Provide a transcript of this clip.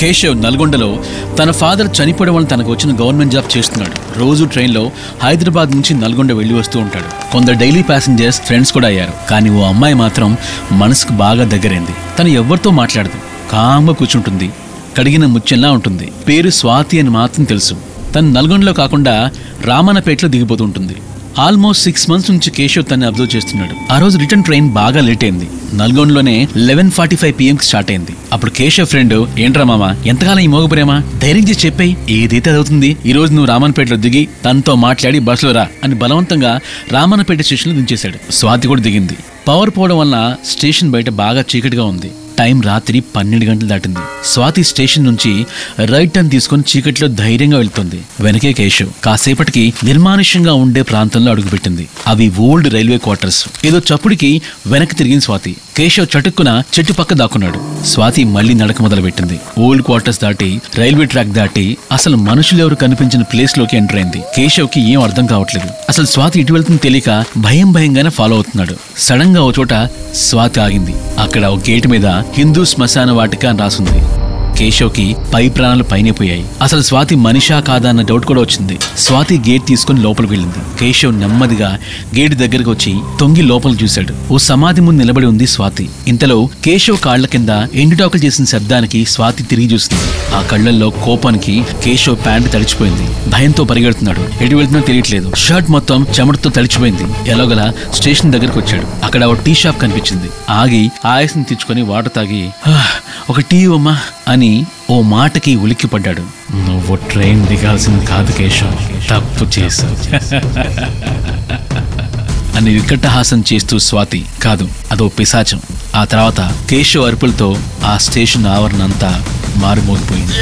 కేశవ్ నల్గొండలో తన ఫాదర్ చనిపోవడం వల్ల తనకు వచ్చిన గవర్నమెంట్ జాబ్ చేస్తున్నాడు. రోజు ట్రైన్లో హైదరాబాద్ నుంచి నల్గొండ వెళ్ళి వస్తూ ఉంటాడు. కొందరు డైలీ ప్యాసింజర్స్ ఫ్రెండ్స్ కూడా అయ్యారు. కానీ ఓ అమ్మాయి మాత్రం మనసుకు బాగా దగ్గరైంది. తను ఎవరితో మాట్లాడదు. కామ్గా కూర్చుంటుంది. కడిగిన ముత్యంలా ఉంటుంది. పేరు స్వాతి అని మాత్రం తెలుసు. తను నల్గొండలో కాకుండా రామన్నపేటలో దిగిపోతూ ఉంటుంది. ఆల్మోస్ట్ సిక్స్ మంత్స్ నుంచి కేశవ్ తన్ని అబ్జర్వ్ చేస్తున్నాడు. ఆ రోజు రిటర్న్ ట్రైన్ బాగా లేట్ అయింది. నల్గొండలోనే లెవెన్ ఫార్టీ ఫైవ్ పిఎంకి స్టార్ట్ అయింది. అప్పుడు కేశవ్ ఫ్రెండ్ ఏంట్రా మామ ఎంతకాలం ఈ మోగపురేమా? ధైర్యం చేసి చెప్పాయి. ఏదైతే అవుతుంది ఈ రోజు నువ్వు రామన్పేటలో దిగి తనతో మాట్లాడి బస్సులో రా అని బలవంతంగా రామన్నపేట స్టేషన్లో దించేశాడు. స్వాతి కూడా దిగింది. పవర్ పోవడం వల్ల స్టేషన్ బయట బాగా చీకటిగా ఉంది. టైం రాత్రి పన్నెండు గంటలు దాటింది. స్వాతి స్టేషన్ నుంచి రైట్ టర్న్ తీసుకొని చీకట్లో ధైర్యంగా వెళ్తుంది. వెనకే కేశవ్. కాసేపటికి నిర్మానుష్యంగా ఉండే ప్రాంతంలో అడుగుపెట్టింది. అవి ఓల్డ్ రైల్వే క్వార్టర్స్. ఏదో చప్పుడికి వెనక్కి తిరిగింది స్వాతి. కేశవ్ చటుక్కున చెట్టు పక్క దాక్కున్నాడు. స్వాతి మళ్ళీ నడక మొదలు పెట్టింది ఓల్డ్ క్వార్టర్స్ దాటి రైల్వే ట్రాక్ దాటి అసలు మనుషులు ఎవరు కనిపించిన ప్లేస్లోకి ఎంటర్ అయింది. కేశవ్కి ఏం అర్థం కావట్లేదు. అసలు స్వాతి ఇటు వెళ్తుంది తెలియక భయం భయంగానే ఫాలో అవుతున్నాడు. సడన్గా ఓ చోట స్వాతి ఆగింది. అక్కడ ఒక గేట్ మీద హిందూ శ్మశాన వాటిక అని రాసుంది. కేశవ్కి పై ప్రాణాలు పైనే పోయాయి. అసలు స్వాతి మనిషా కాదా అన్న డౌట్ కూడా వచ్చింది. స్వాతి గేట్ తీసుకుని లోపలికి వెళ్ళింది. కేశవ్ నెమ్మదిగా గేట్ దగ్గరకు వచ్చి తొంగి లోపల చూశాడు. ఓ సమాధి ముందు నిలబడి ఉంది స్వాతి. ఇంతలో కేశవ్ కాళ్ళ కింద ఎండుటాకులు చేసిన శబ్దానికి స్వాతి తిరిగి చూస్తుంది ఆ కళ్ళల్లో కోపానికి కేశవ్ ప్యాంట్ తడిచిపోయింది. భయంతో పరిగెడుతున్నాడు. ఎటు వెళ్తున్నా తెలియట్లేదు. షర్ట్ మొత్తం చెమటతో తడిచిపోయింది. ఎలాగలా స్టేషన్ దగ్గరకు వచ్చాడు. అక్కడ ఒక టీ షాప్ కనిపించింది. ఆగి ఆయాసం తెచ్చుకొని వాటర్ తాగి ఒక టీ అమ్మా అని ఓ మాటకి ఉలిక్కిపడ్డాడు. నువ్వు ట్రైన్ దిగాల్సింది కాదు కేశవ్. తప్పు చేశావు. అని వికటహాసం చేస్తూ స్వాతి కాదు అదో పిశాచం. ఆ తర్వాత కేశవ్ అరుపులతో ఆ స్టేషన్ ఆవరణ అంతా మారుమోగిపోయింది.